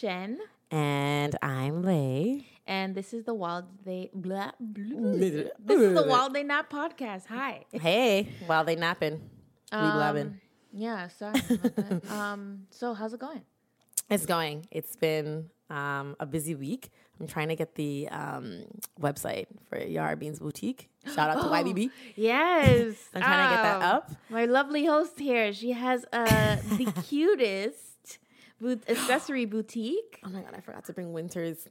Shen, and I'm Lay. and this is the Wild They blah, blah. This is the While They Nap podcast. Hi. Hey, while they napping, we blabbing. Um, yeah, sorry. about that. um, so how's it going? It's going. It's been um, a busy week. I'm trying to get the um, website for Yara Beans Boutique. Shout out to YBB. Yes, I'm trying to get that Oh, up. My lovely host here. She has uh the cutest boot- accessory boutique. Oh my god, I forgot to bring Winter's.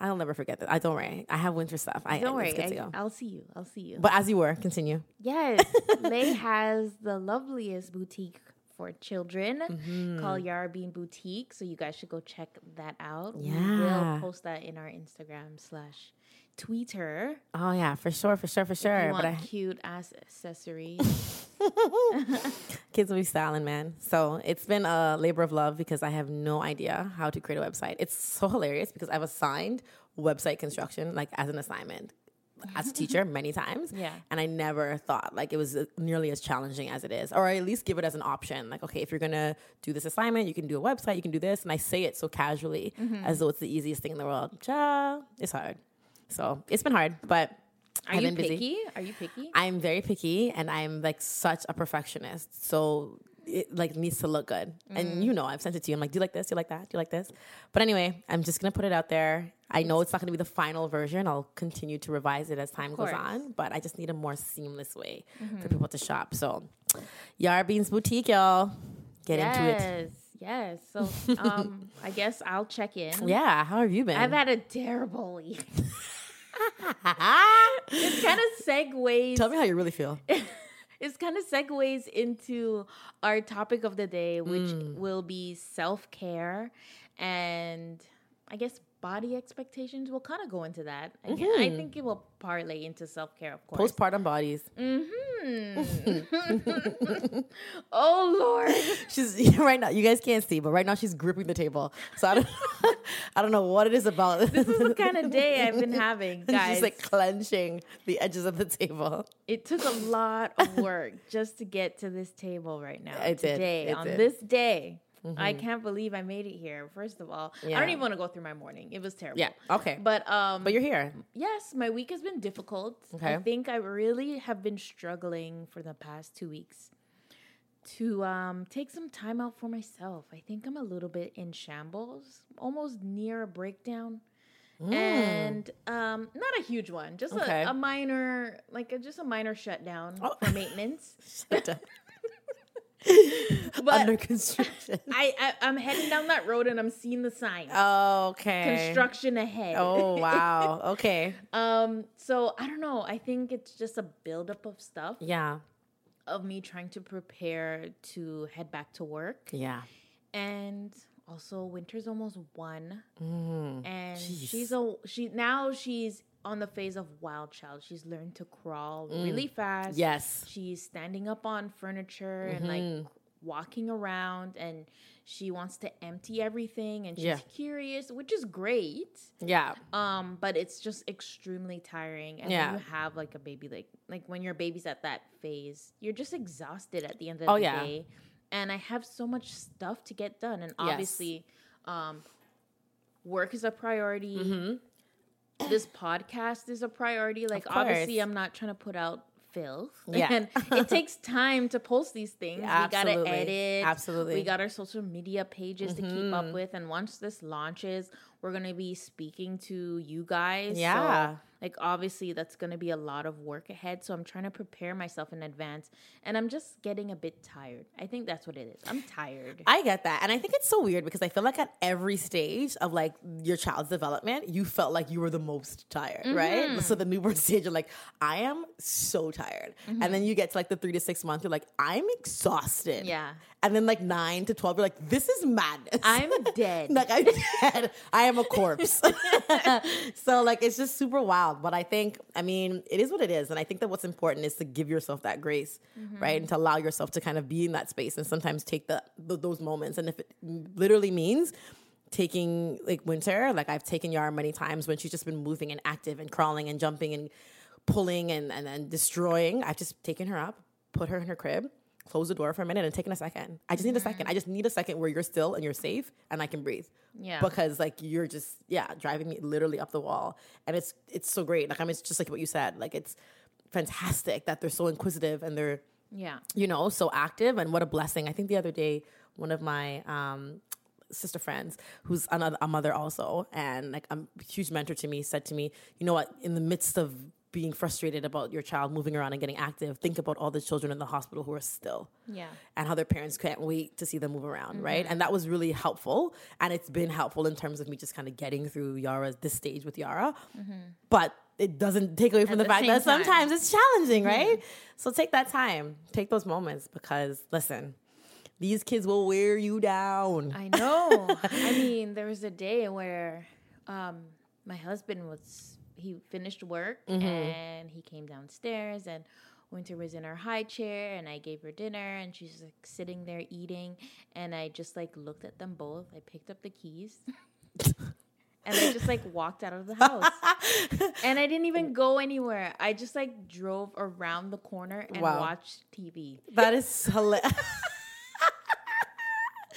I'll never forget that. I don't worry. I have winter stuff. I Don't worry, I. I'll see you. I'll see you. But as you were, continue. Yes, Lay has the loveliest boutique for children Mm-hmm. called Yara Bean Boutique. So you guys should go check that out. We Yeah. will post that in our Instagram slash Twitter. Oh yeah, for sure, for sure, for sure. But want I, cute ass accessories. kids will be styling, man. So it's been a labor of love because I have no idea how to create a website. It's so hilarious because I've assigned website construction like as an assignment as a teacher many times. Yeah. And I never thought like it was uh, nearly as challenging as it is, or I at least give it as an option. Like, okay, if you're gonna do this assignment, you can do a website, you can do this. And I say it so casually as though it's the easiest thing in the world. Ja, it's hard. So it's been hard, but Are I've you been busy. picky? Are you picky? I'm very picky and I'm like such a perfectionist. So it like needs to look good. And you know, I've sent it to you. I'm like, do you like this? Do you like that? Do you like this? But anyway, I'm just gonna put it out there. I know it's not gonna be the final version. I'll continue to revise it as time goes on, but I just need a more seamless way for people to shop. So Yara Beans Boutique, y'all. Get into it. yes. Yes. So um I guess I'll check in. Yeah, how have you been? I've had a terrible week. It kind of segues Tell me how you really feel. It's kind of segues into our topic of the day, which Mm. will be self care and I guess body expectations. We'll kind of go into that. I, gue- I Mm-hmm. think it will parlay into self care, of course. Postpartum bodies. oh Lord, She's right now. You guys can't see, but right now she's gripping the table. So I don't, I don't know what it is about. this is the kind of day I've been having, guys. she's like clenching the edges of the table. it took a lot of work just to get to this table right now. It did. today, It on did. Mm-hmm. this day. I can't believe I made it here. First of all, I don't even want to go through my morning. It was terrible. Yeah. Okay. But um, but you're here. yes, my week has been difficult. Okay. I think I really have been struggling for the past two weeks to um, take some time out for myself. I think I'm a little bit in shambles, almost near a breakdown. And um, not a huge one, just Mm. Okay. a, a minor, like a, just a minor shutdown Oh. for maintenance. Under construction. I, I I'm heading down that road and I'm seeing the signs. okay. Construction ahead. Oh wow. Okay. Um, so I don't know. I think it's just a buildup of stuff Yeah. of me trying to prepare to head back to work. Yeah. And also winter's almost one. Mm. And Jeez. she's a she now she's on the phase of wild child. She's learned to crawl Mm. really fast. Yes. She's standing up on furniture and Mm-hmm. like walking around and she wants to empty everything and she's Yeah. curious, which is great. Yeah. Um, but it's just extremely tiring. And Yeah. when you have like a baby, like like when your baby's at that phase, you're just exhausted at the end of Oh, the yeah. day. And I have so much stuff to get done. And Yes. obviously, um, work is a priority. Mm-hmm. This podcast is a priority. Like obviously. I'm not trying to put out filth. Yeah. And it takes time to post these things. We gotta Absolutely. edit. Absolutely. Mm-hmm. We got our social media pages to keep up with. And once this launches, we're gonna be speaking to you guys. Yeah. So, like obviously that's gonna be a lot of work ahead. So I'm trying to prepare myself in advance. And I'm just getting a bit tired. I think that's what it is. I'm tired. I get that. And I think it's so weird because I feel like at every stage of like your child's development, you felt like you were the most tired, Mm-hmm. right? So the newborn stage, you're like, I am so tired. And then you get to like the three to six months, you're like, I'm exhausted. Yeah. And then like nine to 12, you're like, this is madness. I'm dead. like I'm dead. I am a corpse. so like it's just super wild. But I think, I mean, it is what it is. And I think that what's important is to give yourself that grace, mm-hmm. right? And to allow yourself to kind of be in that space and sometimes take the, th- those moments. And if it literally means taking like winter, like I've taken Yara many times when she's just been moving and active and crawling and jumping and pulling and, and, and destroying, I've just taken her up, put her in her crib, close the door for a minute and taken a second. I just need a second. I just need a second where you're still and you're safe and I can breathe. Yeah. Because like you're just yeah, driving me literally up the wall. And it's it's so great. Like I mean it's just like what you said. Like it's fantastic that they're so inquisitive and they're yeah. you know, so active and what a blessing. I think the other day, one of my um, sister friends, who's another a mother also, and like a huge mentor to me, said to me, you know what, in the midst of being frustrated about your child moving around and getting active, think about all the children in the hospital who are still. Yeah. And how their parents can't wait to see them move around, right? And that was really helpful. And it's been helpful in terms of me just kind of getting through Yara's this stage with Yara. But it doesn't take away from At the, the fact that time. sometimes it's challenging, right? So take that time, take those moments because listen, these kids will wear you down. I know. I mean, there was a day where um, my husband was he finished work mm-hmm. and he came downstairs and Winter was in her high chair and I gave her dinner and she's like sitting there eating and I just like looked at them both. I picked up the keys. And I just like walked out of the house. and I didn't even oh. go anywhere. I just like drove around the corner and Wow. watched TV. that is hilarious.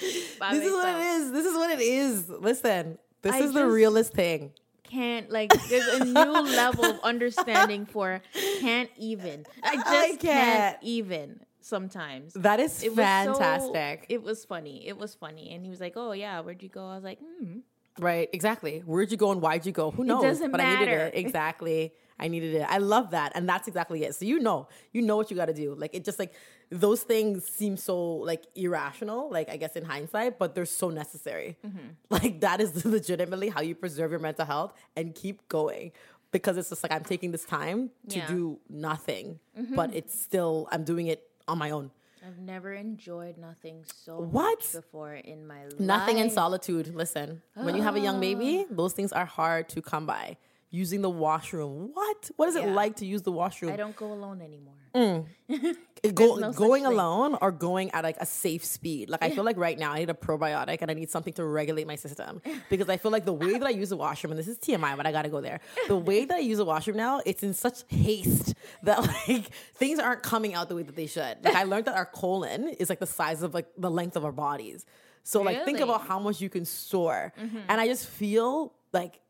this is what it is. This is what it is. Listen, this I is the realest thing. Can't like there's a new level of understanding for can't even i just I can't. can't. even sometimes That is it was so- fantastic. it was funny it was funny and he was like oh yeah where'd you go i was like hmm Right, exactly. Where'd you go and why'd you go? Who knows? doesn't but I needed matter. it. Exactly. I needed it. I love that. And that's exactly it. So you know, you know what you gotta do. Like it just like those things seem so like irrational, like I guess in hindsight, but they're so necessary. Mm-hmm. Like that is legitimately how you preserve your mental health and keep going. Because it's just like I'm taking this time to Yeah. Mm-hmm. do nothing, but it's still I'm doing it on my own. i've never enjoyed nothing so What? much before in my life Nothing in solitude. Listen, when you have a young baby, those things are hard to come by. Using the washroom. What? What is it like to use the washroom? i don't go alone anymore mm. It go, no going alone or going at like a safe speed. Like I feel like right now I need a probiotic and I need something to regulate my system because I feel like the way that I use the washroom and this is TMI, but I got to go there. The way that I use the washroom now, it's in such haste that like things aren't coming out the way that they should. Like I learned that our colon is like the size of like the length of our bodies. So like think about how much you can store. Mm-hmm. And I just feel like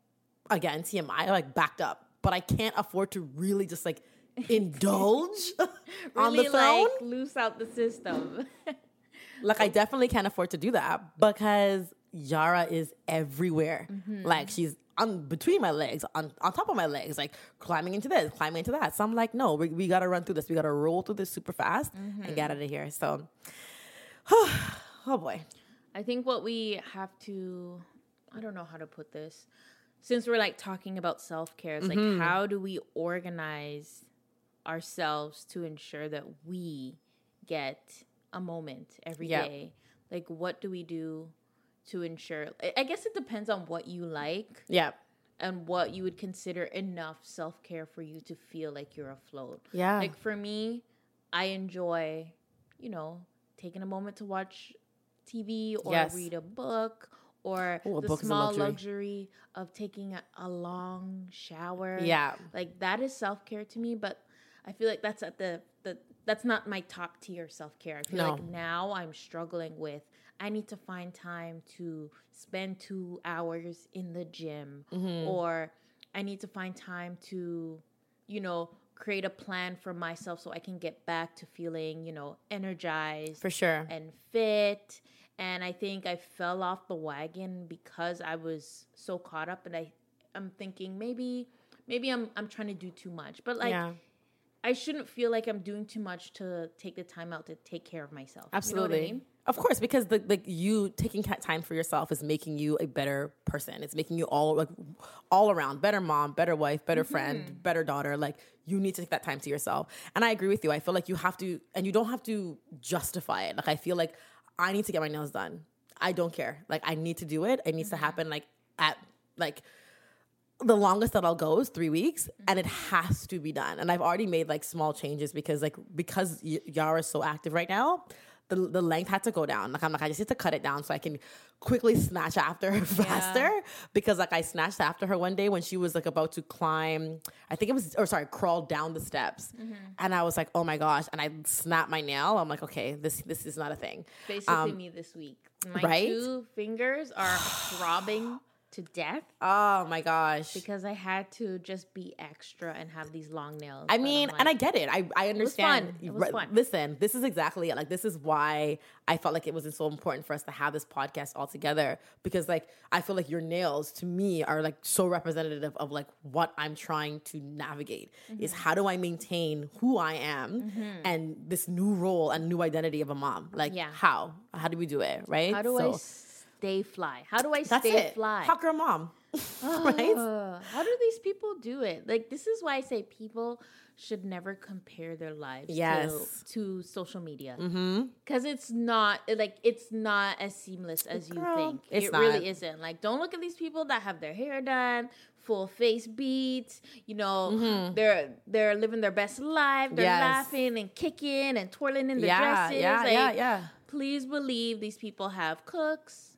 again TMI like backed up, but I can't afford to really just like indulge on the really throne. like loose out the system Like I definitely can't afford to do that because Yara is everywhere. Mm-hmm. Like she's on between my legs, on, on top of my legs, like climbing into this, climbing into that. So I'm like, no, we, we gotta run through this. We gotta roll through this super fast Mm-hmm. and get out of here. So, oh boy. I think what we have to, I don't know how to put this, since we're like talking about self care, it's Mm-hmm. like how do we organize ourselves to ensure that we get a moment every day? Yeah. Like, what do we do to ensure? I- I guess it depends on what you like Yeah. and what you would consider enough self care for you to feel like you're afloat. Yeah. Like for me, I enjoy, you know, taking a moment to watch TV or Yes. read a book or Ooh, the book is a small luxury. luxury of taking a, a long shower. Yeah. Like that is self care to me, but I feel like that's at the, the that's not my top tier self care. I feel No. like now I'm struggling with I need to find time to spend two hours in the gym Mm-hmm. or I need to find time to, you know, create a plan for myself so I can get back to feeling, you know, energized For sure. and fit. And I think I fell off the wagon because I was so caught up and I I'm thinking maybe maybe I'm I'm trying to do too much. But like yeah. I shouldn't feel like I'm doing too much to take the time out to take care of myself. You know Absolutely. what I mean? Of course, because the like you taking time for yourself is making you a better person. It's making you all like all around better mom, better wife, better Mm-hmm. friend, better daughter. Like you need to take that time to yourself. And I agree with you. I feel like you have to, and you don't have to justify it. Like I feel like I need to get my nails done. I don't care. Like I need to do it. It needs to happen. Like at like the longest that I'll go is three weeks, and it has to be done. And I've already made like small changes because like because y- Yara is so active right now, the the length had to go down. Like I'm like I just need to cut it down so I can quickly snatch after her faster. Because like I snatched after her one day when she was like about to climb, I think it was or sorry, crawl down the steps, mm-hmm. and I was like, oh my gosh, and I snapped my nail. I'm like, okay, this this is not a thing. Basically um, me this week. My right? two fingers are throbbing to death Oh my gosh. because I had to just be extra and have these long nails. I mean, I'm and I get it. I, I understand. fun. It was fun. Listen, this is exactly it. Like, this is why I felt like it was so important for us to have this podcast all together because, like, I feel like your nails to me are like so representative of like what I'm trying to navigate is Mm-hmm. how do I maintain who I am and this new role and new identity of a mom? Like, Yeah. how? How do we do it? Right? how do So, I stay fly? How do I That's stay it. fly? Hot girl mom. right? Uh, how do these people do it? Like this is why I say people should never compare their lives Yes. to, to social media because it's not like it's not as seamless as you think. it's it not. really isn't. Like don't look at these people that have their hair done, full face beats. You know, they're they're living their best life. They're Mm-hmm. Yes. laughing and kicking and twirling in their Yeah, dresses. yeah, Like, yeah, yeah. Please believe these people have cooks.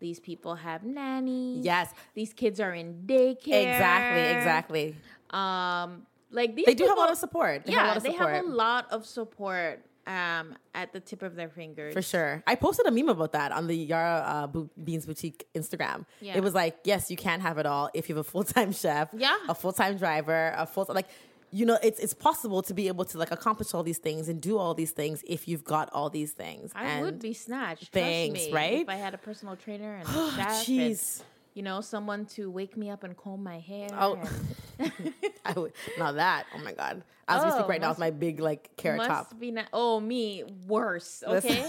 These people have nannies. Yes. These kids are in daycare. Exactly, exactly. Um, like these They do have a lot of support. They have a yeah, lot of they support. have a lot of support um at the tip of their fingers. For sure. I posted a meme about that on the Yara uh, Bu- Beans Boutique Instagram. Yeah. It was like, yes, you can have it all if you have a full time chef, Yeah. a full time driver, a full time like, you know, it's it's possible to be able to like accomplish all these things and do all these things if you've got all these things. I and would be snatched. Thanks, me, right? If I had a personal trainer and a chef, and, you know, someone to wake me up and comb my hair. Oh. and- I would now that. Oh my god. As we speak Oh, right now must- with my big like carrot must top. be not. Oh, me worse. Okay.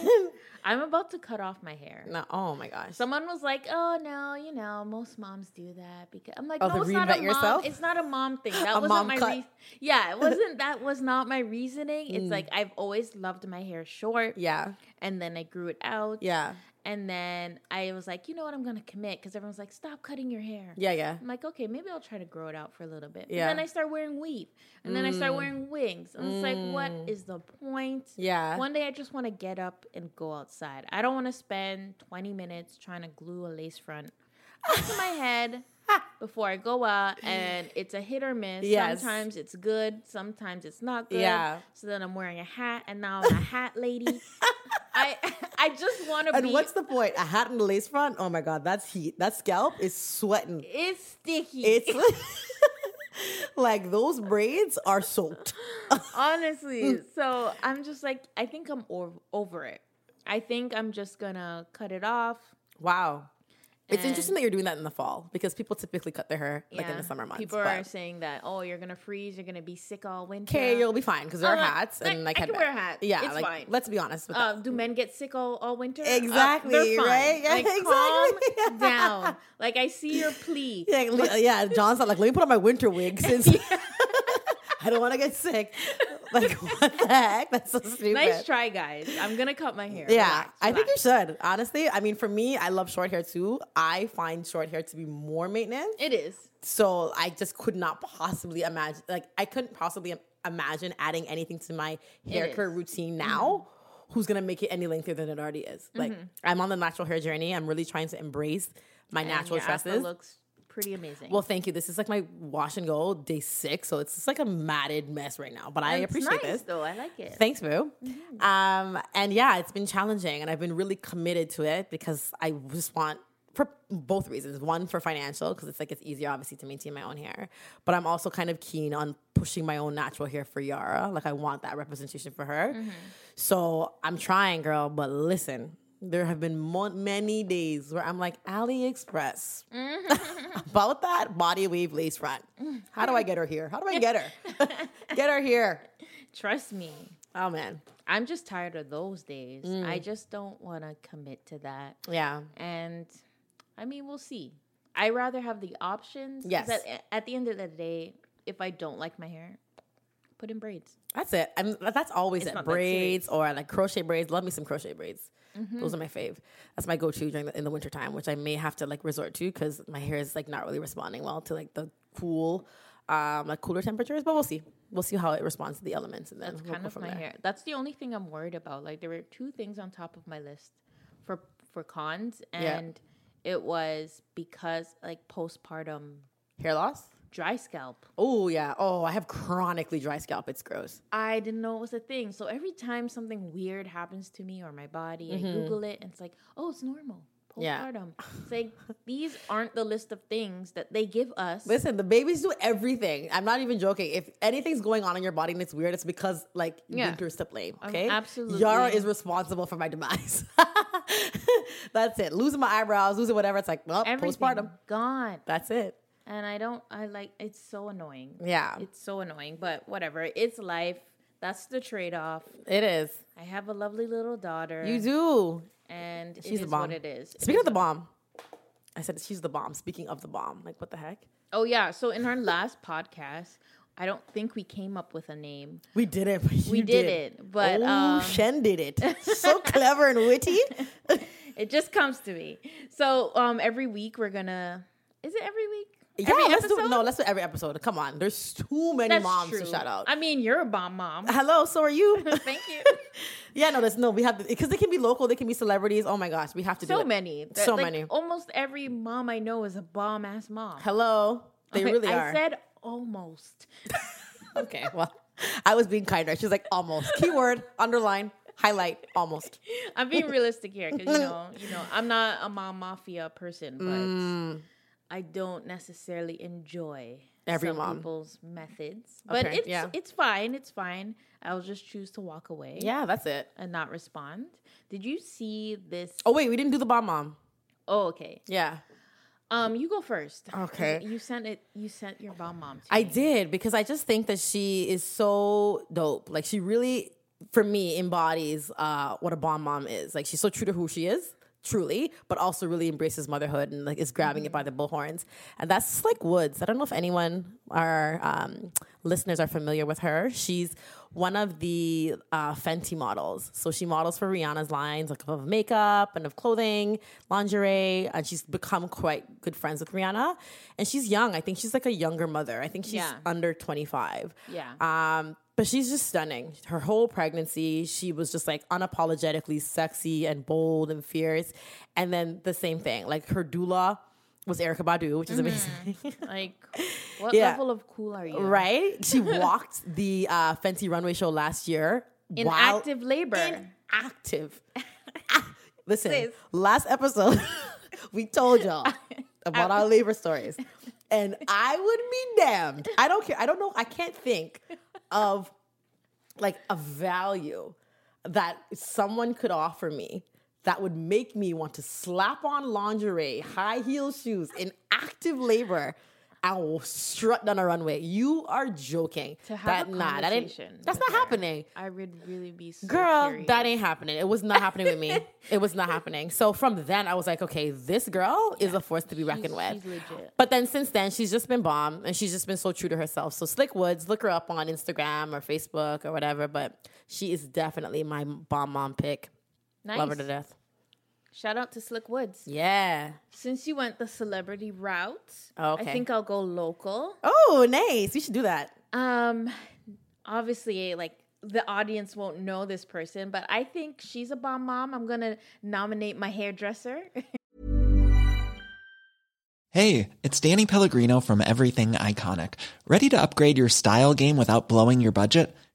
I'm about to cut off my hair. No, oh my gosh. Someone was like, "Oh no, you know, most moms do that because I'm like, Oh, no, it's not a mom. yourself? It's not a mom thing. That A wasn't mom my. Yeah, it wasn't. that was not my reasoning. It's like I've always loved my hair short, Mm. yeah. and then I grew it out. Yeah. And then I was like, you know what, I'm gonna commit because everyone's like, stop cutting your hair. Yeah, yeah. I'm like, okay, maybe I'll try to grow it out for a little bit. Yeah. And then I start wearing weave, and then I start mm. wearing wings, and it's like, what mm. is the point? Yeah. One day I just want to get up and go outside. I don't want to spend 20 minutes trying to glue a lace front to my head before I go out and it's a hit or miss. Yes. Sometimes it's good, sometimes it's not good. Yeah. So then I'm wearing a hat and now I'm a hat lady. I I just want to be. And be what's the point? A hat and a lace front? Oh my god, that's heat. That scalp is sweating. it's sticky. It's like those braids are soaked. honestly. so I'm just like I think I'm over, over it. I think I'm just gonna cut it off. Wow. It's interesting that you're doing that in the fall because people typically cut their hair like in the summer months. People are saying that, oh, you're gonna freeze, you're gonna be sick all winter. okay, you'll be fine because there are Uh, hats I- and like I can wear a hat. Yeah, It's like fine. let's be honest with Uh, do men get sick all, all winter? Uh, Exactly, fine. right? Yeah, like, exactly. Calm down. Like I see your plea. Yeah, yeah. John's not like, let me put on my winter wig since I don't want to get sick. Like, what the heck? That's so stupid. Nice try, guys. I'm gonna cut my hair. Yeah, Relax, I think you should. Honestly, I mean, for me, I love short hair too. I find short hair to be more maintenance. It is. So I just could not possibly imagine, like, I couldn't possibly imagine adding anything to my hair care routine mm-hmm. now. Who's gonna make it any lengthier than it already is? Like, mm-hmm. I'm on the natural hair journey. I'm really trying to embrace my And natural your afro tresses. looks pretty amazing. Well, thank you. This is like my wash and go day six, so it's just like a matted mess right now. But I It's appreciate nice, this. though. I like it. Thanks, Boo. Um, and yeah, it's been challenging, and I've been really committed to it because I just want for both reasons. One for financial because it's like it's easier obviously to maintain my own hair, but I'm also kind of keen on pushing my own natural hair for Yara. Like I want that representation for her. So I'm trying, girl. But listen, there have been mo- many days where I'm like AliExpress about that body wave lace front. How do I get her here? How do I get her? get her here. Trust me. Oh man, I'm just tired of those days. Mm. I just don't want to commit to that. yeah. And I mean, we'll see. I rather have the options. Yes. At, at the end of the day, if I don't like my hair, put in braids. That's it. I'm, that's always It's it. Braids or like crochet braids. Love me some crochet braids. Mm-hmm. Those are my fave. That's my go-to during the, in the wintertime, which I may have to like resort to because my hair is like not really responding well to like the cool, um, like cooler temperatures. But we'll see. We'll see how it responds to the elements, and then That's we'll kind of my there. hair. That's the only thing I'm worried about. Like there were two things on top of my list for for cons, Yeah. and it was because like postpartum Hair loss. Dry scalp. Oh yeah. Oh, I have chronically dry scalp. It's gross. I didn't know it was a thing. So every time something weird happens to me or my body, I Google it and it's like, oh, it's normal. Mm-hmm. Yeah. Postpartum. It's like these aren't the list of things that they give us. Listen, the babies do everything. I'm not even joking. If anything's going on in your body and it's weird, it's because like Yeah. winter's to blame. Um, Okay, absolutely. Yara is responsible for my demise. That's it. Losing my eyebrows, losing whatever. It's like, well, Everything postpartum. gone. That's it. And I don't, I like, it's so annoying. Yeah, It's so annoying, but whatever. It's life. That's the trade off. it is. I have a lovely little daughter. You do. And She's it the bomb. what it is. It Speaking is of the bomb, I said she's the bomb. Speaking of the bomb, like what the heck? Oh, yeah. So in our last podcast, I don't think we came up with a name. We did it. But We you did it, but, oh, um, Shen did it. so clever and witty. It just comes to me. So um, every week we're gonna. Is it every week? Yeah, Every let's do episode? no. Let's do every episode. Come on, there's too many That's moms true. to shout out. I mean, you're a bomb mom. Hello, so are you? Thank you. yeah, no, there's no. We have because they can be local, they can be celebrities. Oh my gosh, we have to do so it. many. So like, many. Almost every mom I know is a bomb ass mom. Hello, they Okay, really I are. I said almost. okay, well, I was being kinder. She's like almost. Keyword underline highlight almost. I'm being realistic here because you know, you know, I'm not a mom mafia person, but Mm. I don't necessarily enjoy Every some mom. people's methods. But Okay, it's yeah. it's fine. It's fine. I'll just choose to walk away. Yeah, that's it. and not respond. Did you see this? Oh wait, we didn't do the bomb mom. Oh, okay. Yeah, Um, you go first. Okay. You sent it. You sent your bomb mom. To I me. did because I just think that she is so dope. Like she really, for me, embodies uh, what a bomb mom is. Like she's so true to who she is, truly, but also really embraces motherhood and like is grabbing it by the bullhorns. And that's Slick Woods. I don't know if anyone, our um, listeners, are familiar with her. She's one of the uh, Fenty models. So she models for Rihanna's lines, like of makeup and of clothing, lingerie, and she's become quite good friends with Rihanna. And she's young. I think she's like a younger mother. I think she's Yeah. under 25. Yeah. Um, but she's just stunning. Her whole pregnancy, she was just like unapologetically sexy and bold and fierce. And then the same thing, like her doula was Erykah Badu, which is amazing. Like, what Yeah. level of cool are you? right? She walked the uh, Fenty runway show last year In active labor. in active. Listen, Sis. last episode we told y'all about our labor stories, and I would be damned. I don't care. I don't know. I can't think of like a value that someone could offer me that would make me want to slap on lingerie, high heel shoes in active labor. And strut down a runway. You are joking. To have that, a nah, that ain't, that's not her. happening. I would really be so Girl, curious. that ain't happening. It was not happening with me. It was not happening. So from then, I was like, okay, this girl is a force to be reckoned with. she's legit. But then since then, she's just been bomb, and she's just been so true to herself. So Slick Woods, look her up on Instagram or Facebook or whatever. But she is definitely my bomb mom pick. nice. Love her to death. Shout out to Slick Woods. Yeah. Since you went the celebrity route, Oh, I think I'll go local. Oh, nice. We should do that. Um, obviously, like the audience won't know this person, but I think she's a bomb mom. I'm gonna nominate my hairdresser. Hey, it's Danny Pellegrino from Everything Iconic. Ready to upgrade your style game without blowing your budget?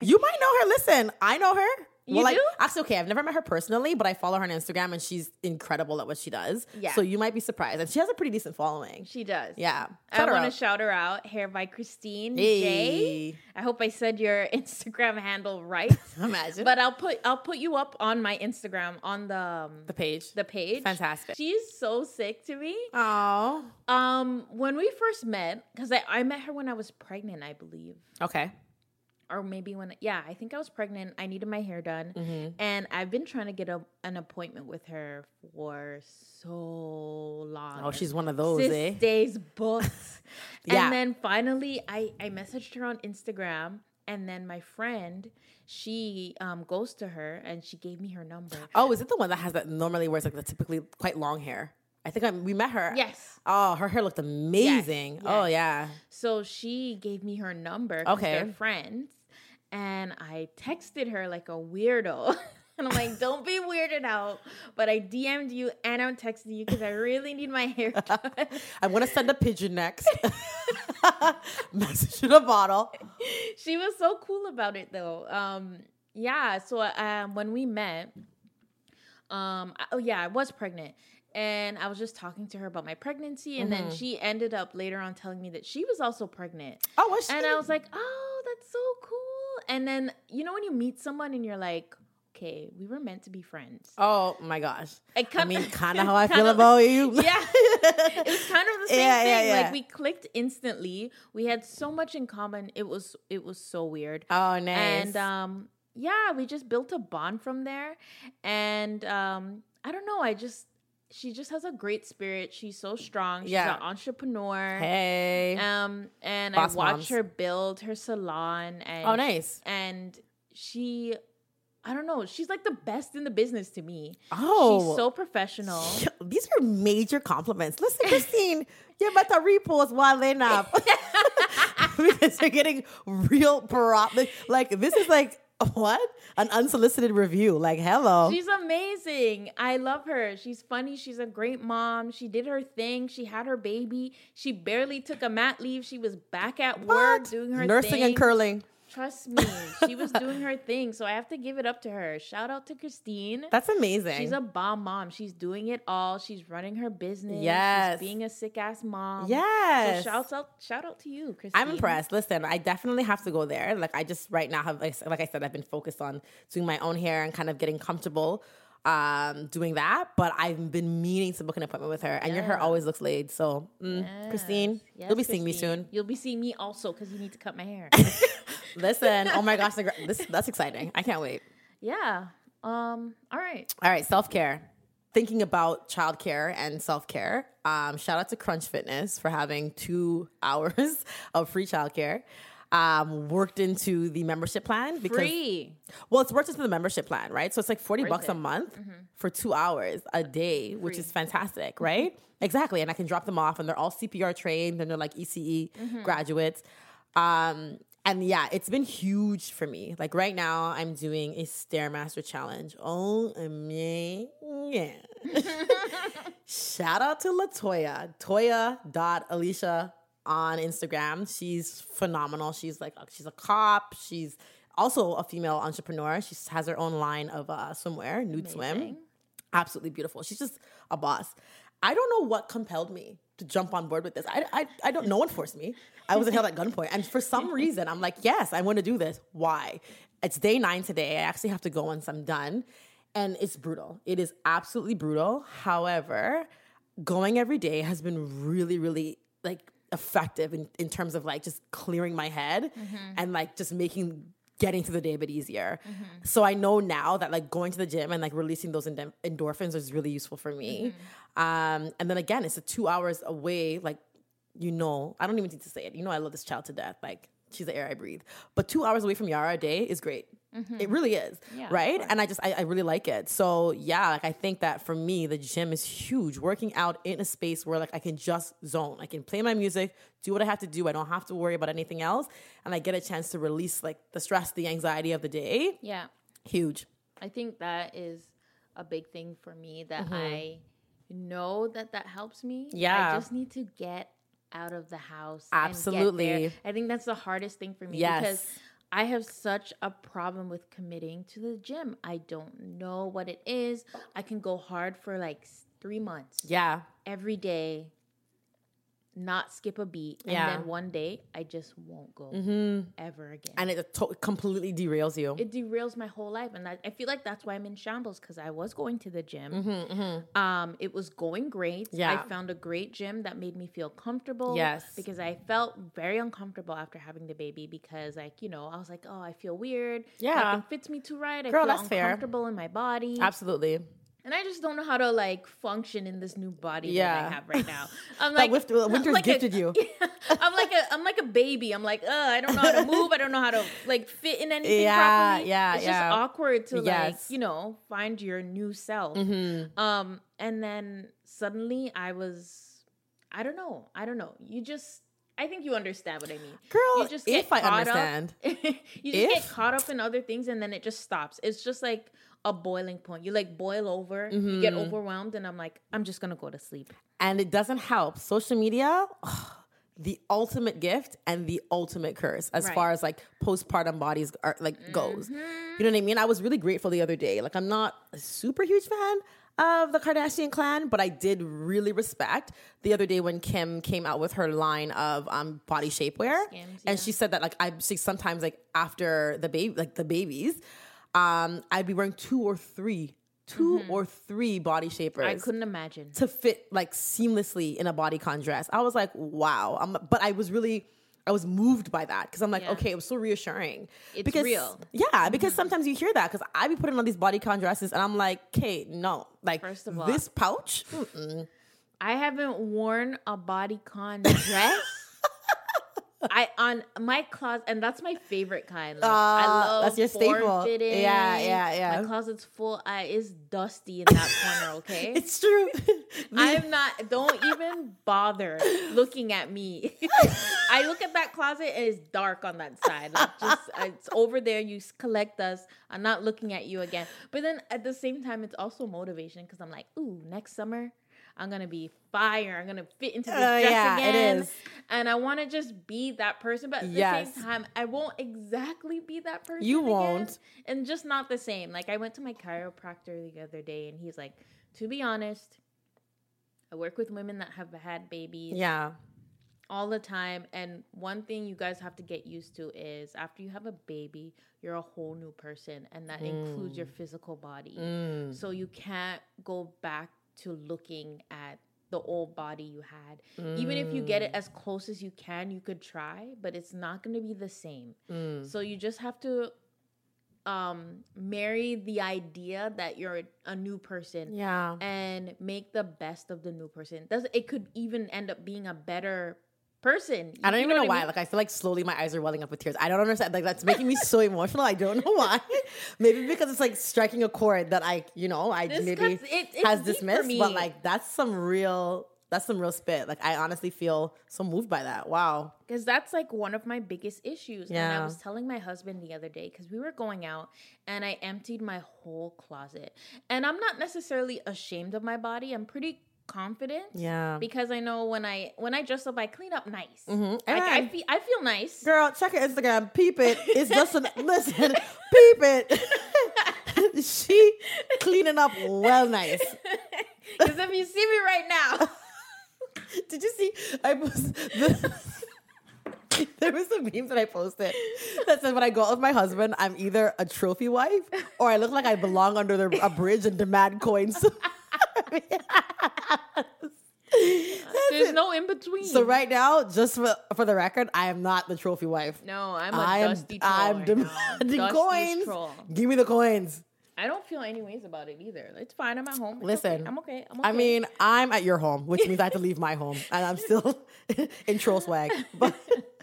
You might know her. Listen, I know her. You like, do? Actually, okay, I've never met her personally, but I follow her on Instagram and she's incredible at what she does. Yeah. So you might be surprised. And she has a pretty decent following. She does. Yeah. I Shout her want to shout her out. Hair by Christine J. Hey. I hope I said your Instagram handle right. Imagine. but I'll put I'll put you up on my Instagram on the um, the page. the page. Fantastic. She's so sick to me. Oh. Um, when we first met, because I, I met her when I was pregnant, I believe. Okay. Or maybe when, yeah, I think I was pregnant. I needed my hair done. Mm-hmm. And I've been trying to get a, an appointment with her for so long. Oh, she's one of those, Sis eh? days booked. Yeah. And then finally, I, I messaged her on Instagram. And then my friend, she um, goes to her and she gave me her number. Oh, is it the one that has that normally wears like the typically quite long hair? I think I, we met her. Yes. Oh, her hair looked amazing. Yes, Oh yeah. So she gave me her number. Okay. They're friends. And I texted her like a weirdo. and I'm like, don't be weirded out. But I DM'd you and I'm texting you because I really need my hair done. I want to send a pigeon next. Message in a bottle. she was so cool about it though. Um, yeah. So um, when we met, um, I- oh yeah, I was pregnant. And I was just talking to her about my pregnancy, and then she ended up later on telling me that she was also pregnant. Oh, was she? And I was like, oh, that's so cool. And then, you know, when you meet someone and you're like, okay, we were meant to be friends. Oh my gosh. It I, I mean, kind of how I kind feel about you. Yeah. it was kind of the same Yeah, yeah, thing. yeah. Like we clicked instantly. We had so much in common. It was it was so weird. Oh, nice. And um yeah, we just built a bond from there. And um I don't know, I just she just has a great spirit. She's so strong. She's Yeah. an entrepreneur. hey. Um, and Boss I watched moms. her build her salon. And oh, nice. And she, I don't know, she's like the best in the business to me. Oh. she's so professional. These are major compliments. Listen, Christine, you better repost while nap. because you're getting real prop. Like, this is like, what? An unsolicited review. Like, hello. She's amazing. I love her. She's funny. She's a great mom. She did her thing. She had her baby. She barely took a mat leave. She was back at work doing her Nursing thing. and curling. Trust me, she was doing her thing. So I have to give it up to her. Shout out to Christine. That's amazing. She's a bomb mom. She's doing it all. She's running her business. Yes. She's being a sick ass mom. Yes. So shouts out shout out to you, Christine. I'm impressed. Listen, I definitely have to go there. Like I just right now have like, I said, I've been focused on doing my own hair and kind of getting comfortable um doing that. But I've been meaning to book an appointment with her, and your hair always looks laid. So, mm, Christine, Yes, you'll be seeing me soon. You'll be seeing me also because you need to cut my hair. Listen, oh my gosh, the- this that's exciting. I can't wait. yeah. Um. All right. All right, self care. Thinking about childcare and self care. Um, shout out to Crunch Fitness for having two hours of free childcare. Um, worked into the membership plan because Free. well, it's worked into the membership plan, right? So it's like forty Worth bucks a it. Mm-hmm. month for two hours a day, which is fantastic, right? Exactly, and I can drop them off, and they're all CPR trained, and they're like ECE Mm-hmm. graduates. Um, and yeah, it's been huge for me. Like right now, I'm doing a Stairmaster challenge. Oh, yeah. Shout out to Latoya, Toya.Alicia on Instagram. She's phenomenal. She's like, she's a cop. She's also a female entrepreneur. She has her own line of uh, swimwear, nude swim. Absolutely beautiful. She's just a boss. I don't know what compelled me to jump on board with this. I, I, I don't, no one forced me. I wasn't held at gunpoint. And for some reason, I'm like, yes, I want to do this. Why? It's day nine today. I actually have to go once I'm done. And it's brutal. It is absolutely brutal. However, going every day has been really, really like effective in, in terms of like just clearing my head mm-hmm. and like just making getting through the day a bit easier. Mm-hmm. So I know now that like going to the gym and like releasing those endorphins is really useful for me. Mm-hmm. Um, and then again, it's a two hours away. Like, you know, I don't even need to say it. You know, I love this child to death. Like, she's the air I breathe. But two hours away from Yara a day is great. It really is, Mm-hmm. Yeah, right? And I just I, I really like it. So yeah, like I think that for me, the gym is huge. Working out in a space where like I can just zone. I can play my music, do what I have to do. I don't have to worry about anything else, and I get a chance to release like the stress, the anxiety of the day. Yeah. Huge. I think that is a big thing for me that Mm-hmm. I know that that helps me. Yeah. I just need to get out of the house. Absolutely. And get there. I think that's the hardest thing for me Yes. because I have such a problem with committing to the gym. I don't know what it is. I can go hard for like 3 months Yeah. every day. Not skip a beat, and Yeah. Mm-hmm. then one day I just won't go ever again And it to- completely derails you. it derails my whole life and I, I feel like that's why i'm in shambles because i was going to the gym Mm-hmm, um it was going great Yeah. i found a great gym that made me feel comfortable Yes. because i felt very uncomfortable after having the baby because like you know i was like oh i feel weird Yeah. nothing fits me too right i Girl, feel that's fair. uncomfortable in my body Absolutely. And I just don't know how to like function in this new body that I have right now. I'm like wif- uh, winter's like a- gifted you. I'm like a I'm like a baby. I'm like, uh, I don't know how to move. I don't know how to like fit in anything Yeah, properly. yeah, It's yeah. just awkward to like Yes. Mm-hmm. you know find your new self. Um, and then suddenly I was, I don't know, I don't know. You just. I think you understand what I mean. Girl, you just get if I understand. Up, you just get caught up in other things and then it just stops. It's just like a boiling point. You like boil over, you Mm-hmm. get overwhelmed, and I'm like, I'm just gonna go to sleep. And it doesn't help. Social media, the ultimate gift and the ultimate curse as Right. far as like postpartum bodies are like goes. Mm-hmm. You know what I mean? I was really grateful the other day. Like I'm not a super huge fan of the Kardashian clan, but I did really respect the other day when Kim came out with her line of um, body shapewear, Skims, and she said that like I she sometimes like after the baby like the babies, um, I'd be wearing two or three, two or three body shapers Mm-hmm. I couldn't imagine. to fit like seamlessly in a bodycon dress. I was like, wow. I'm, but I was really, I was moved by that because I'm like, Yeah. okay, it was so reassuring. It's because, real. Yeah, because mm-hmm. sometimes you hear that because I be putting on these bodycon dresses and I'm like, okay, no, like First of all- this pouch. mm-mm. I haven't worn a bodycon dress. I on my closet, and that's my favorite kind. Like, I Ah, love that's your staple. form-fitting. Yeah, yeah, yeah. My closet's full. I it's dusty in that corner. Okay, It's true. I'm not. Don't even bother looking at me. I look at that closet and it's dark on that side. Like just it's over there. You collect us. I'm not looking at you again. But then at the same time, it's also motivation because I'm like, ooh, next summer. I'm gonna be fire. I'm gonna fit into this Uh, dress yeah, again, is. and I want to just be that person. But at Yes. the same time, I won't exactly be that person. You won't. and just not the same. Like I went to my chiropractor the other day, and he's like, to be honest, I work with women that have had babies yeah. all the time. And one thing you guys have to get used to is after you have a baby, you're a whole new person, and that includes your physical body. So you can't go back to looking at the old body you had. Even if you get it as close as you can, you could try, but it's not going to be the same. So you just have to um marry the idea that you're a new person Yeah. and make the best of the new person. Does it could even end up being a better person. I don't You even know what why. mean? Like I feel like slowly my eyes are welling up with tears. I don't understand. Like that's making me so emotional. I don't know why. maybe because it's like striking a chord that I, you know, I This maybe cuts- it- has dismissed. But like that's some real. That's some real spit. Like I honestly feel so moved by that. Wow. because that's like one of my biggest issues. And I was telling my husband the other day because we were going out and I emptied my whole closet. And I'm not necessarily ashamed of my body. I'm pretty confident. Yeah. Because I know when I when I dress up, I clean up nice. Mhm. Like I Amen. feel I feel nice. Girl, check her Instagram. Peep it. It's just an listen. Peep it. she cleaning up well nice. Because if you see me right now, Did you see? I was the, there was a meme that I posted that said when I go out with my husband, I'm either a trophy wife or I look like I belong under the, a bridge and demand coins. There's no in between. so right now, just for, for the record, I am not the trophy wife. no, I'm a I am dusty troll. I'm right demanding. Dusty coins. troll. Give me the coins. I don't feel any ways about it either. It's fine. I'm at home. It's Listen, okay. I'm okay. I'm okay. I mean, I'm at your home, which means I have to leave my home, and I'm still in troll swag. But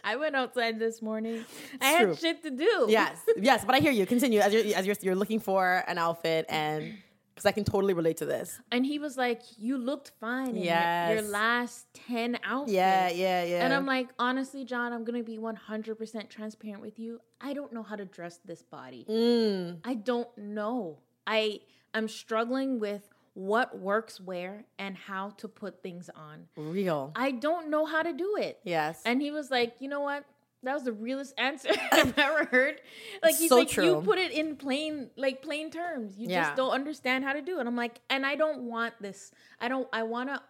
I went outside this morning. I true. had shit to do. yes, yes, but I hear you. Continue as you're as you're, you're looking for an outfit, and because I can totally relate to this. And he was like, "You looked fine in your- last ten outfits." Yeah, yeah, yeah. And I'm like, honestly, John, I'm gonna be 100% transparent with you. I don't know how to dress this body. Mm. I don't know. I I am struggling with what works where and how to put things on. real. I don't know how to do it. yes. And he was like, you know what? That was the realest answer I've ever heard. Like he's So like, true. you put it in plain, like plain terms. You Yeah. just don't understand how to do it. I'm like, and I don't want this. I don't. I wanna.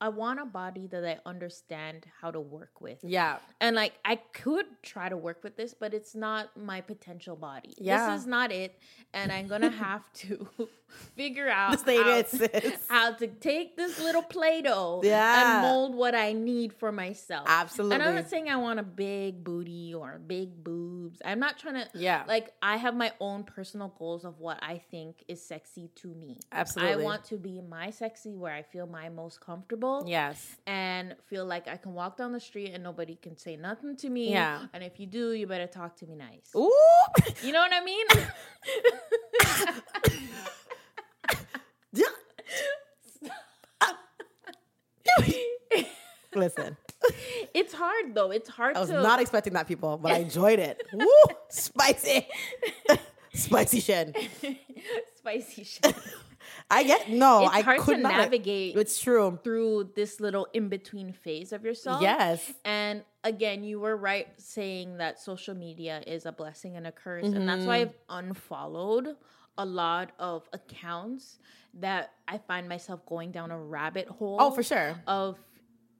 I want a body that I understand how to work with. yeah. And like I could try to work with this, but it's not my potential body. Yeah. This is not it. And I'm gonna have to figure out how, how to take this little Play-Doh Yeah. and mold what I need for myself. Absolutely. And I'm not saying I want a big booty or big boobs. I'm not trying to Yeah. like I have my own personal goals of what I think is sexy to me. Absolutely. I want to be my sexy where I feel my most comfortable Yes. and feel like I can walk down the street and nobody can say nothing to me. Yeah. And if you do, you better talk to me nice. Ooh. You know what I mean? Yeah. Listen, it's hard though. It's hard I was to not expecting that, people, but I enjoyed it. Woo, spicy, spicy shit. spicy shit. I get no. It's I hard could to not. navigate. It's true. through this little in between phase of yourself. Yes. And again, you were right saying that social media is a blessing and a curse. And that's why Mm-hmm. I've unfollowed a lot of accounts that I find myself going down a rabbit hole. Oh, for sure. Of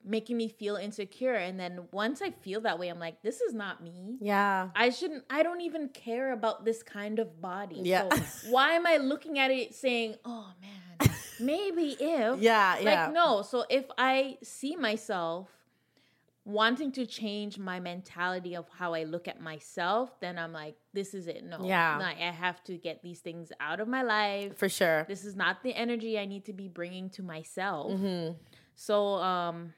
making me feel insecure. And then once I feel that way, I'm like, this is not me. Yeah. I shouldn't, I don't even care about this kind of body. Yeah. So why am I looking at it saying, oh man, maybe if. Yeah, yeah. Like, no. So if I see myself wanting to change my mentality of how I look at myself, then I'm like, this is it. No. Yeah. Like, I have to get these things out of my life. For sure. This is not the energy I need to be bringing to myself. Mm-hmm. So, um,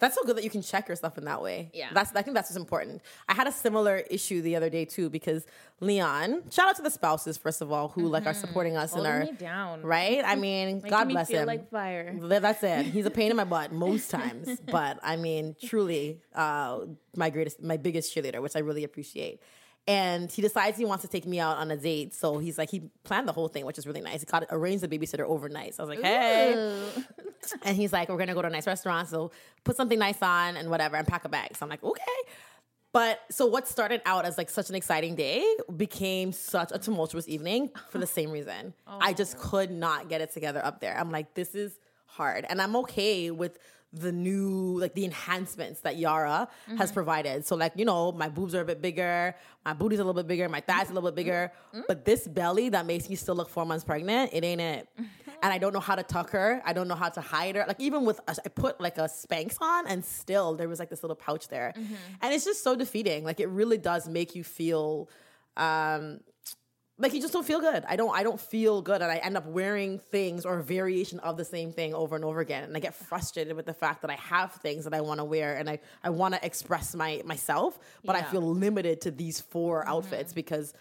That's so good that you can check yourself in that way. Yeah. That's I think that's what's important. I had a similar issue the other day too because Leon, shout out to the spouses first of all who like are supporting us in holding our me down. right. I mean, Making God me bless him. like fire. Th- That's it. He's a pain in my butt most times, but I mean, truly, uh, my greatest, my biggest cheerleader, which I really appreciate. And he decides he wants to take me out on a date, so he's like, he planned the whole thing, which is really nice. He got arranged the babysitter overnight. So I was like, hey, and he's like, we're gonna go to a nice restaurant, so put something nice on and whatever, and pack a bag. So I'm like, okay. But so what started out as like such an exciting day became such a tumultuous evening for the same reason. I just could not get it together up there. I'm like, this is hard. And I'm okay with the new like the enhancements that Yara has mm-hmm. provided. So like, you know, my boobs are a bit bigger, my booty's a little bit bigger, my thighs a little bit bigger. Mm-hmm. But this belly that makes me still look four months pregnant, it ain't it. Mm-hmm. and I don't know how to tuck her. I don't know how to hide her. Like even with I put like a Spanx on, and still there was like this little pouch there, and it's just so defeating. Like it really does make you feel. Um, like you just don't feel good. I don't I don't feel good and I end up wearing things or a variation of the same thing over and over again. And I get frustrated with the fact that I have things that I want to wear and I, I want to express my myself, but I feel limited to these 4 outfits mm-hmm. because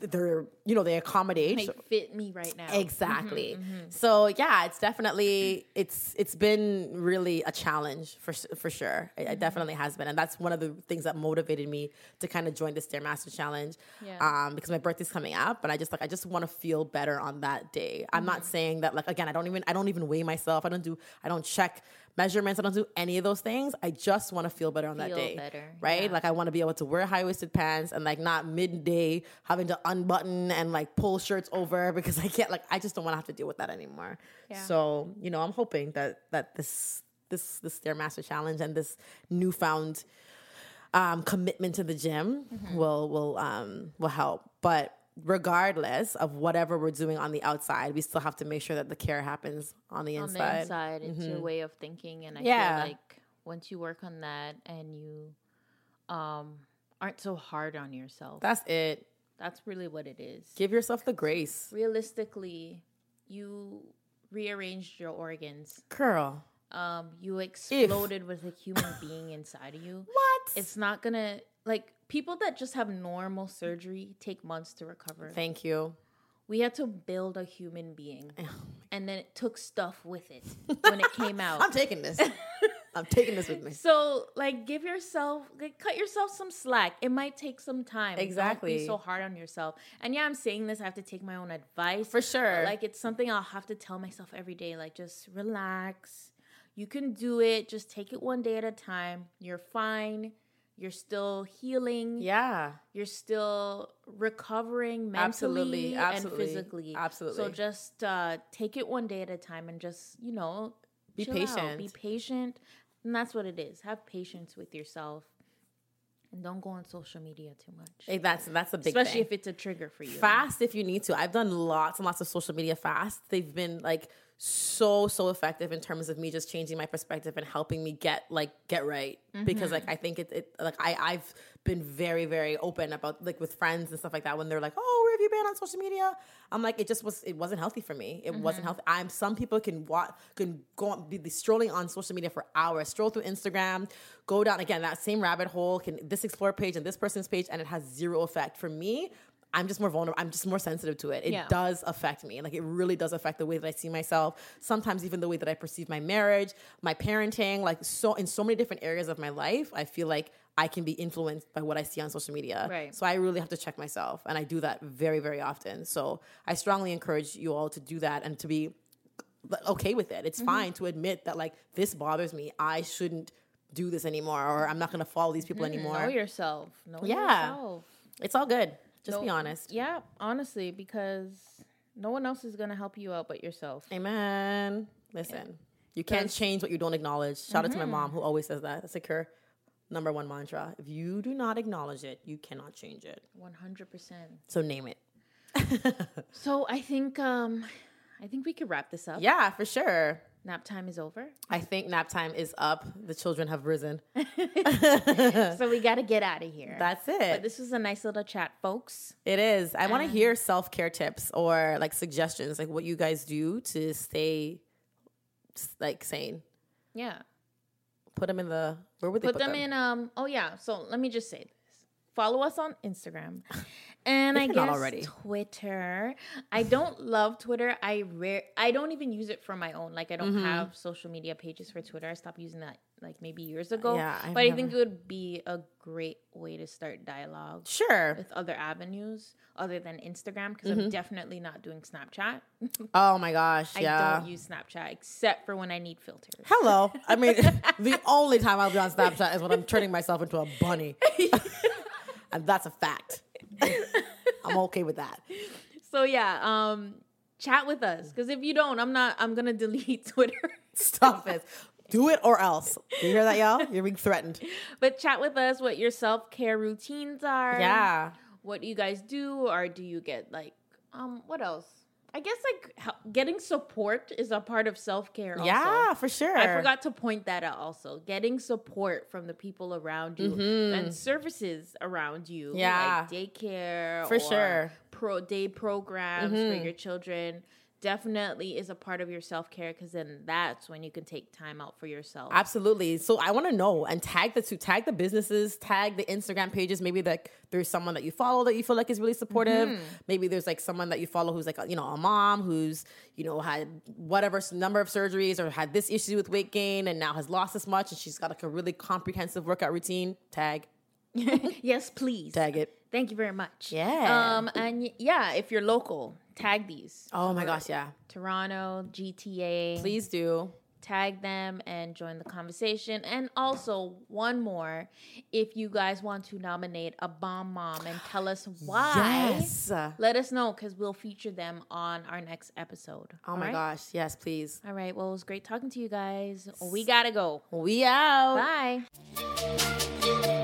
they're you know they accommodate They fit me right now. Exactly. Mm-hmm, So yeah, it's definitely it's it's been really a challenge for for sure. It, Mm-hmm. it definitely has been, and that's one of the things that motivated me to kind of join the Stairmaster Challenge. Yeah. Um, because my birthday's coming up, and I just like I just want to feel better on that day. I'm Mm-hmm. not saying that like again, I don't even I don't even weigh myself. I don't do I don't check measurements. I don't do any of those things. I just want to feel better on that day. better, Right? yeah. Like I want to be able to wear high waisted pants and like not midday having to unbutton and like pull shirts over because I can't like I just don't want to have to deal with that anymore. Yeah. So you know I'm hoping that that this this this stairmaster challenge and this newfound um, commitment to the gym Mm-hmm. will will um, will help. But regardless of whatever we're doing on the outside, we still have to make sure that the care happens on the on inside. Mm-hmm. the inside. It's your way of thinking, and I Yeah. feel like once you work on that and you um aren't so hard on yourself, That's it. That's really what it is. Give yourself the grace, Realistically, you rearranged your organs. girl. um you exploded with a human being inside of you, What? it's not gonna like people that just have normal surgery take months to recover. Thank you. we had to build a human being, and then it took stuff with it when it came out. I'm taking this. I'm taking this with me. So, like, give yourself, like, cut yourself some slack. It might take some time. Don't Exactly. be so hard on yourself. And yeah, I'm saying this. I have to take my own advice For sure. like, it's something I'll have to tell myself every day. Like, just relax. You can do it. Just take it one day at a time. You're fine. You're still healing. Yeah. You're still recovering mentally Absolutely, absolutely, and physically. absolutely. So just uh, take it one day at a time and just you know Be chill out, patient. Be patient, and that's what it is. Have patience with yourself, and don't go on social media too much, Hey, that's that's a big especially thing. if it's a trigger for you. fast if you need to. I've done lots and lots of social media fast. They've been like so so effective in terms of me just changing my perspective and helping me get like get right mm-hmm. because like I think it, it like I I've been very very open about like with friends and stuff like that when they're like oh where have you been on social media I'm like it just was it wasn't healthy for me. It wasn't mm-hmm. healthy. I'm some people can watch can go on be, be strolling on social media for hours stroll through Instagram go down again that same rabbit hole can this explore page and this person's page and it has zero effect. For me I'm just more vulnerable. I'm just more sensitive to it. It Yeah. does affect me. Like it really does affect the way that I see myself. Sometimes even the way that I perceive my marriage, my parenting, like so in so many different areas of my life, I feel like I can be influenced by what I see on social media. Right. So I really have to check myself and I do that very very often. So I strongly encourage you all to do that and to be okay with it. It's Mm-hmm. fine to admit that like this bothers me. I shouldn't do this anymore or I'm not going to follow these people anymore. Know yourself. Know Yeah. yourself. It's all good. Just be honest. Yeah, honestly, because no one else is gonna help you out but yourself. Amen. Listen, you can't change what you don't acknowledge. Shout out to my mom who always says that. That's like her number one mantra. If you do not acknowledge it, you cannot change it. One hundred percent. So name it. So I think um, I think we could wrap this up. Yeah, for sure. Nap time is over. I think nap time is up. The children have risen. so we got to get out of here. That's But it. this was a nice little chat, folks. It is. I want to hear self care tips or like suggestions, like what you guys do to stay like sane. Yeah. Put them in the where would they Put, them, in um oh yeah, so let me just say this. Follow us on Instagram. And If I guess already. Twitter. I don't love Twitter. I rare I don't even use it for my own. Like I don't Mm-hmm. have social media pages for Twitter. I stopped using that like maybe years ago. Yeah, I've but I think it would be a great way to start dialogue Sure. with other avenues other than Instagram because Mm-hmm. I'm definitely not doing Snapchat. Oh my gosh. Yeah. I don't use Snapchat except for when I need filters. Hello. I mean, the only time I'll be on Snapchat is when I'm turning myself into a bunny. and that's a fact. I'm okay with that. So yeah, um, chat with us because if you don't, I'm not. I'm gonna delete Twitter. Stop it. Do it or else. You hear that, y'all? You're being threatened. but chat with us what your self care routines are. Yeah. What do you guys do, or do you get like um what else? I guess like getting support is a part of self care. Yeah, for sure. I forgot to point that out also. Getting support from the people around you and services around you. Mm-hmm. Yeah. Like daycare. For or sure. Pro day programs Mm-hmm. for your children definitely is a part of your self care because then that's when you can take time out for yourself. Absolutely. So I want to know and tag the two, tag the businesses, tag the Instagram pages. Maybe like there's someone that you follow that you feel like is really supportive. Mm-hmm. Maybe there's like someone that you follow who's like you know a mom who's you know had whatever number of surgeries or had this issue with weight gain and now has lost this much and she's got like a really comprehensive workout routine. Tag, yes, please. tag it. Thank you very much. Yeah. Um, and yeah, if you're local, tag these. Oh my gosh, yeah. Toronto, GTA. Please do. tag them and join the conversation. And also, one more if you guys want to nominate a bomb mom and tell us why, Yes. let us know because we'll feature them on our next episode. Oh my gosh, yes, please. All right. Well, it was great talking to you guys. We got to go. We out. Bye.